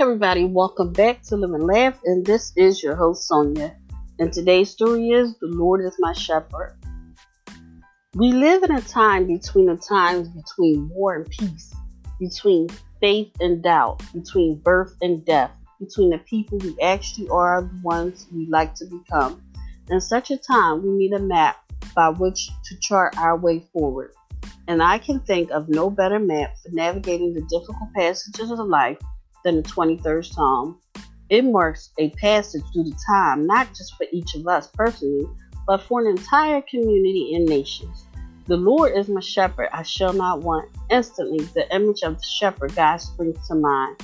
everybody, welcome back to Live and Laugh, and this is your host Sonia. And today's story is The Lord is My Shepherd. We live in a time between the times between war and peace, between faith and doubt, between birth and death, between the people who actually are the ones we like to become. In such a time, we need a map by which to chart our way forward. And I can think of no better map for navigating the difficult passages of life than the 23rd Psalm. It marks a passage through the time, not just for each of us personally, but for an entire community and nations. The Lord is my shepherd, I shall not want. Instantly, the image of the shepherd God springs to mind.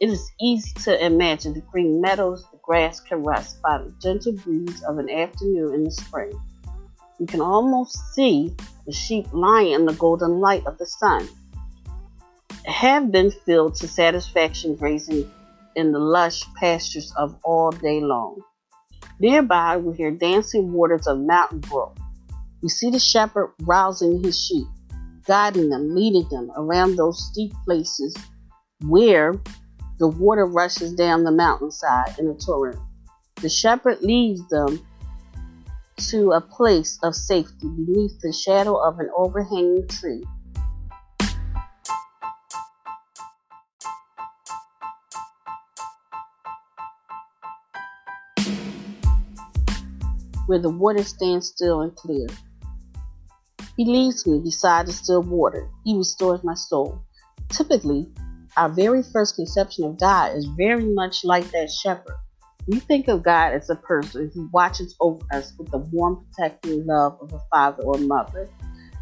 It is easy to imagine the green meadows, the grass caressed by the gentle breeze of an afternoon in the spring. You can almost see the sheep lying in the golden light of the sun. Have been filled to satisfaction grazing in the lush pastures of all day long. Nearby, we hear dancing waters of Mountain Brook. We see the shepherd rousing his sheep, guiding them, leading them around those steep places where the water rushes down the mountainside in a torrent. The shepherd leads them to a place of safety beneath the shadow of an overhanging tree. Where the water stands still and clear. He leads me beside the still water. He restores my soul. Typically, our very first conception of God is very much like that shepherd. We think of God as a person who watches over us with the warm, protecting love of a father or mother.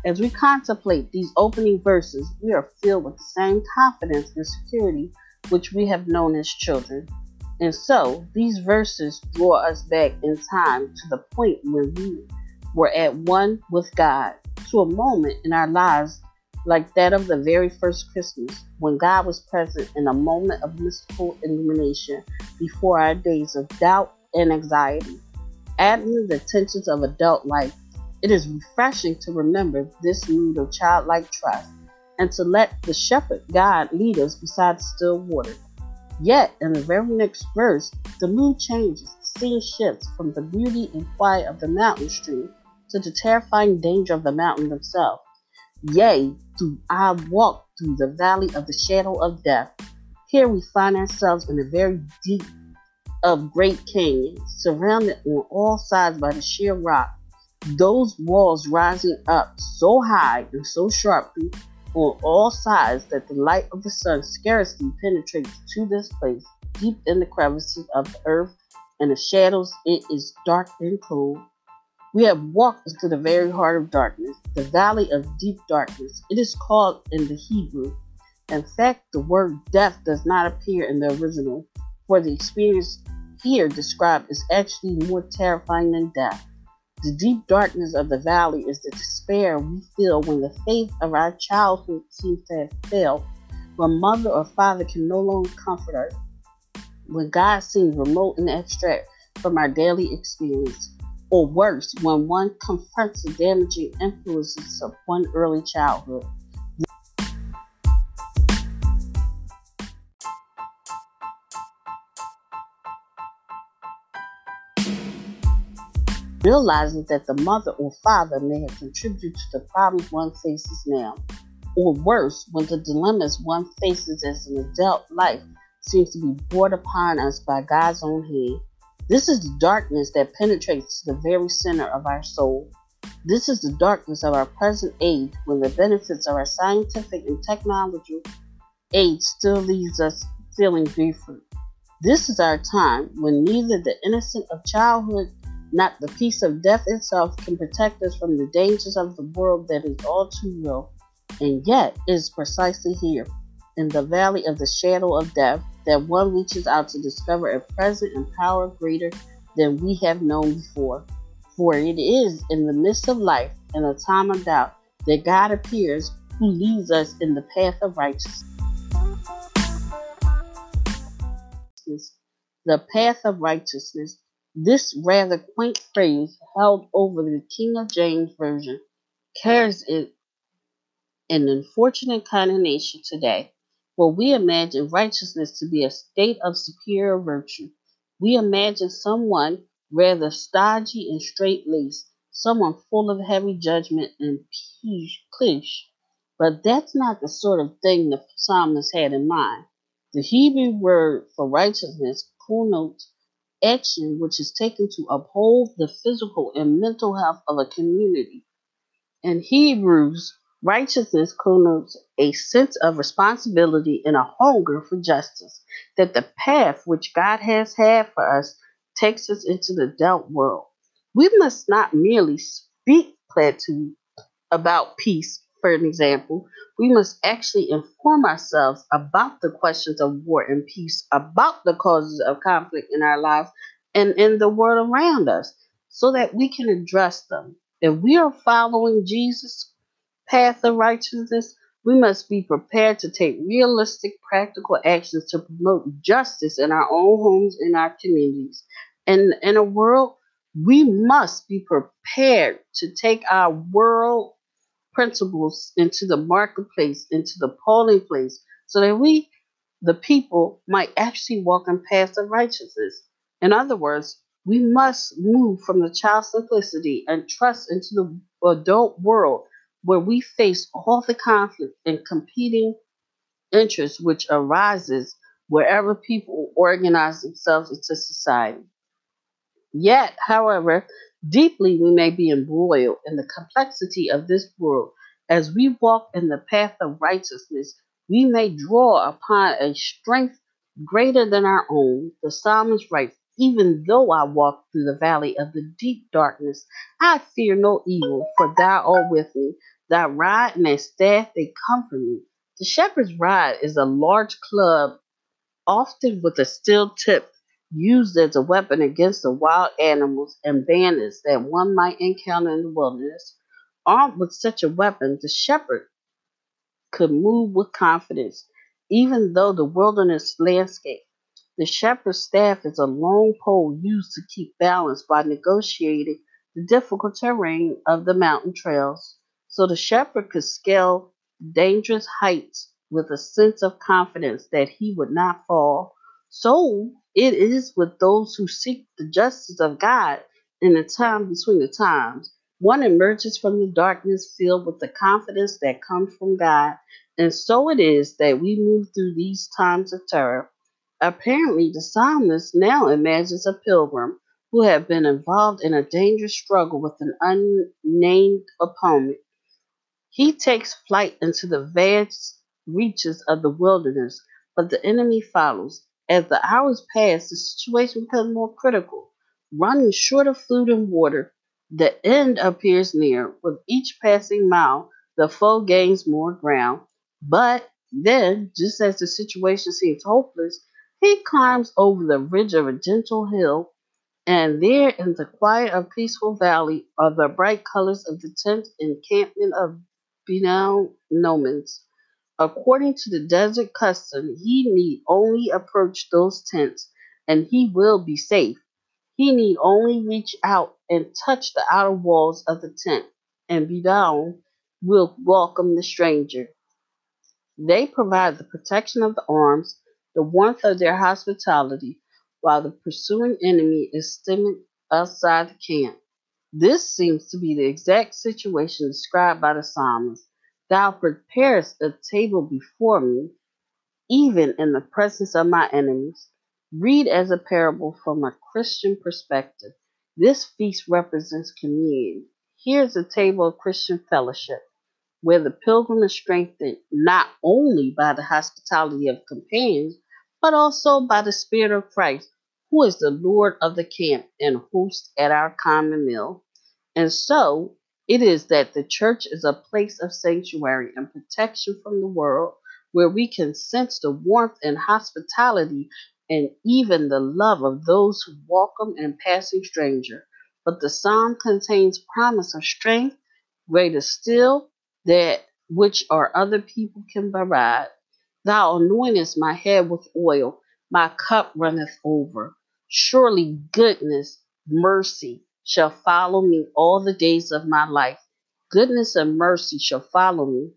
As we contemplate these opening verses, we are filled with the same confidence and security which we have known as children. And so, these verses draw us back in time to the point where we were at one with God, to a moment in our lives like that of the very first Christmas, when God was present in a moment of mystical illumination before our days of doubt and anxiety. Adding the tensions of adult life, it is refreshing to remember this mood of childlike trust and to let the shepherd God lead us beside still water. Yet, in the very next verse, the mood changes. The scene shifts from the beauty and quiet of the mountain stream to the terrifying danger of the mountain themselves. Yea, do I walk through the valley of the shadow of death. Here we find ourselves in a very deep of great canyon, surrounded on all sides by the sheer rock. Those walls rising up so high and so sharply on all sides that the light of the sun scarcely penetrates to this place, deep in the crevices of the earth and the shadows, it is dark and cold. We have walked into the very heart of darkness, the valley of deep darkness. It is called in the Hebrew. In fact, the word death does not appear in the original, for the experience here described is actually more terrifying than death. The deep darkness of the valley is the despair we feel when the faith of our childhood seems to have failed, when mother or father can no longer comfort us, when God seems remote and abstract from our daily experience or worse, when one confronts the damaging influences of one early childhood. Realizing that the mother or father may have contributed to the problems one faces now, or worse, when the dilemmas one faces as an adult life seems to be brought upon us by God's own hand this is the darkness that penetrates to the very center of our soul. This is the darkness of our present age when the benefits of our scientific and technological age still leaves us feeling different. This is our time when neither the innocence of childhood nor the peace of death itself can protect us from the dangers of the world that is all too real. And yet, it is precisely here, in the valley of the shadow of death, that one reaches out to discover a present and power greater than we have known before. For it is in the midst of life and a time of doubt that God appears who leads us in the path of righteousness. The path of righteousness. This rather quaint phrase held over the King of James Version carries it an unfortunate connotation today For we imagine righteousness to be a state of superior virtue. We imagine someone rather stodgy and straight laced, someone full of heavy judgment and cliché. But that's not the sort of thing the psalmist had in mind. The Hebrew word for righteousness connotes action which is taken to uphold the physical and mental health of a community. In Hebrews, righteousness connotes a sense of responsibility and a hunger for justice, that the path which God has had for us takes us into the adult world. We must not merely speak platitudes about peace, for an example. We must actually inform ourselves about the questions of war and peace, about the causes of conflict in our lives and in the world around us, so that we can address them. If we are following Jesus' path of righteousness, we must be prepared to take realistic, practical actions to promote justice in our own homes, in our communities. And in a world, we must be prepared to take our world principles into the marketplace, into the polling place, so that we, the people, might actually walk in paths of righteousness. In other words, we must move from the child simplicity and trust into the adult world where we face all the conflict and competing interests which arises wherever people organize themselves into society. Yet, however, deeply we may be embroiled in the complexity of this world. As we walk in the path of righteousness, we may draw upon a strength greater than our own. The psalmist writes, Even though I walk through the valley of the deep darkness, I fear no evil, for thou art with me. Thy rod and thy staff, they comfort me. The shepherd's rod is a large club, often with a steel tip used as a weapon against the wild animals and bandits that one might encounter in the wilderness. Armed with such a weapon, the shepherd could move with confidence, even though the wilderness landscape. The shepherd's staff is a long pole used to keep balance by negotiating the difficult terrain of the mountain trails, so the shepherd could scale dangerous heights with a sense of confidence that he would not fall. So it is with those who seek the justice of God in the time between the times. One emerges from the darkness filled with the confidence that comes from God. And so it is that we move through these times of terror. Apparently, the psalmist now imagines a pilgrim who had been involved in a dangerous struggle with an unnamed opponent. He takes flight into the vast reaches of the wilderness, but the enemy follows. As the hours pass, the situation becomes more critical. Running short of food and water, the end appears near. With each passing mile, the foe gains more ground. But then, just as the situation seems hopeless, he climbs over the ridge of a gentle hill, and there in the quiet of peaceful valley are the bright colors of the tent encampment of Bedouin nomads. According to the desert custom, he need only approach those tents and he will be safe. He need only reach out and touch the outer walls of the tent, and Bidal will welcome the stranger. They provide the protection of the arms, the warmth of their hospitality, while the pursuing enemy is stemming outside the camp. This seems to be the exact situation described by the psalmist. Thou preparest a table before me, even in the presence of my enemies. Read as a parable from a Christian perspective. This feast represents communion. Here's a table of Christian fellowship where the pilgrim is strengthened not only by the hospitality of companions, but also by the Spirit of Christ, who is the Lord of the camp and host at our common meal. And so, it is that the church is a place of sanctuary and protection from the world where we can sense the warmth and hospitality and even the love of those who welcome and passing stranger. But the psalm contains promise of strength, greater still, that which our other people can provide. Thou anointest my head with oil, my cup runneth over. Surely goodness, mercy, shall follow me all the days of my life. Goodness and mercy shall follow me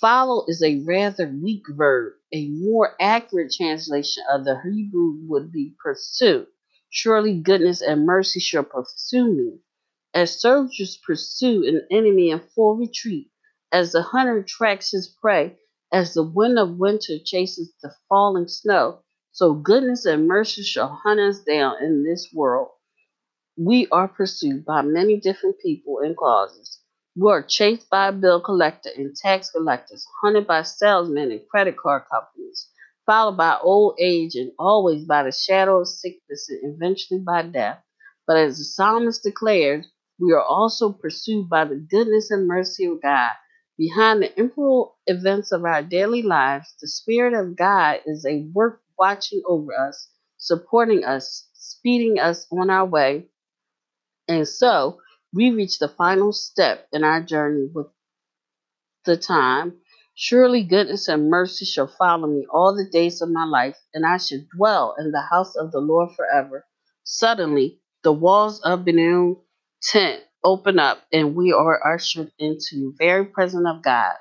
Follow is a rather weak verb. A more accurate translation of the Hebrew would be pursue. Surely goodness and mercy shall pursue me. As soldiers pursue an enemy in full retreat, as the hunter tracks his prey, as the wind of winter chases the falling snow, so goodness and mercy shall hunt us down in this world. We are pursued by many different people and causes. We are chased by a bill collector and tax collectors, hunted by salesmen and credit card companies, followed by old age and always by the shadow of sickness and eventually by death. But as the psalmist declares, we are also pursued by the goodness and mercy of God. Behind the temporal events of our daily lives, the Spirit of God is a work watching over us, supporting us, speeding us on our way. And so, we reach the final step in our journey with the time. Surely goodness and mercy shall follow me all the days of my life, and I shall dwell in the house of the Lord forever. Suddenly, the walls of Bedouin tent open up, and we are ushered into the very presence of God.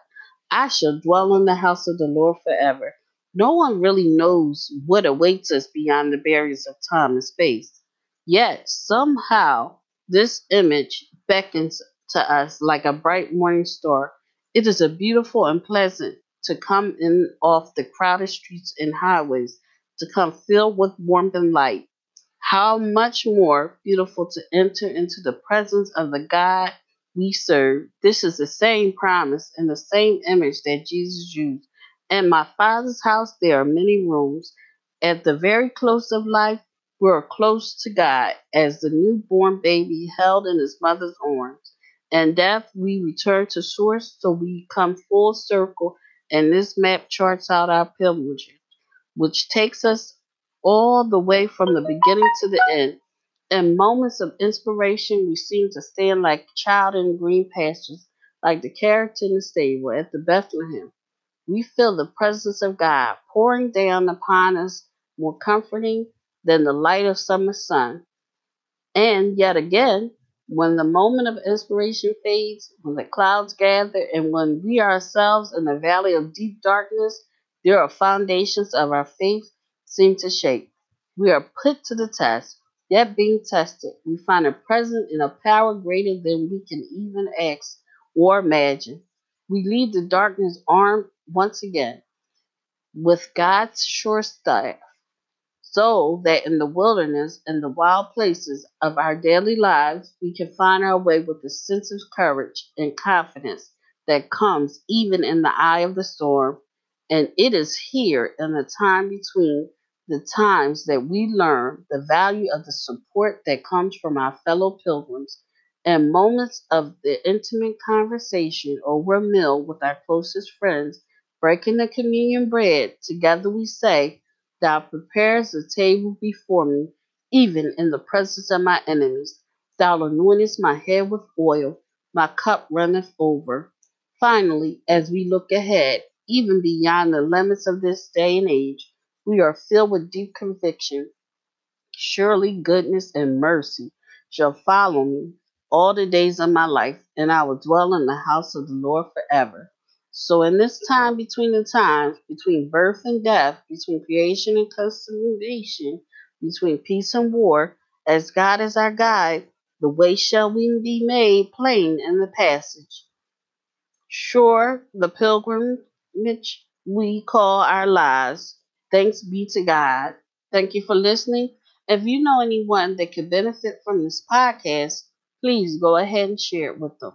I shall dwell in the house of the Lord forever. No one really knows what awaits us beyond the barriers of time and space. Yet, somehow, this image beckons to us like a bright morning star. It is a beautiful and pleasant to come in off the crowded streets and highways, to come filled with warmth and light. How much more beautiful to enter into the presence of the God we serve. This is the same promise and the same image that Jesus used. In my Father's house, there are many rooms. At the very close of life, we are close to God as the newborn baby held in his mother's arms. In death, we return to source, so we come full circle, and this map charts out our pilgrimage, which takes us all the way from the beginning to the end. In moments of inspiration, we seem to stand like a child in green pastures, like the character in the stable at the Bethlehem. We feel the presence of God pouring down upon us, more comforting than the light of summer sun. And yet again, when the moment of inspiration fades, when the clouds gather, and when we ourselves in the valley of deep darkness, there are foundations of our faith seem to shake. We are put to the test, yet being tested. We find a presence in a power greater than we can even ask or imagine. We leave the darkness armed once again with God's sure staff so that in the wilderness and the wild places of our daily lives, we can find our way with a sense of courage and confidence that comes even in the eye of the storm. And it is here in the time between the times that we learn the value of the support that comes from our fellow pilgrims and moments of the intimate conversation over a meal with our closest friends, breaking the communion bread, together we say, Thou preparest a table before me, even in the presence of my enemies. Thou anointest my head with oil, my cup runneth over. Finally, as we look ahead, even beyond the limits of this day and age, we are filled with deep conviction. Surely goodness and mercy shall follow me all the days of my life, and I will dwell in the house of the Lord forever. So, in this time between the times, between birth and death, between creation and consummation, between peace and war, as God is our guide, the way shall we be made plain in the passage. Sure, the pilgrimage we call our lives. Thanks be to God. Thank you for listening. If you know anyone that could benefit from this podcast, please go ahead and share it with them.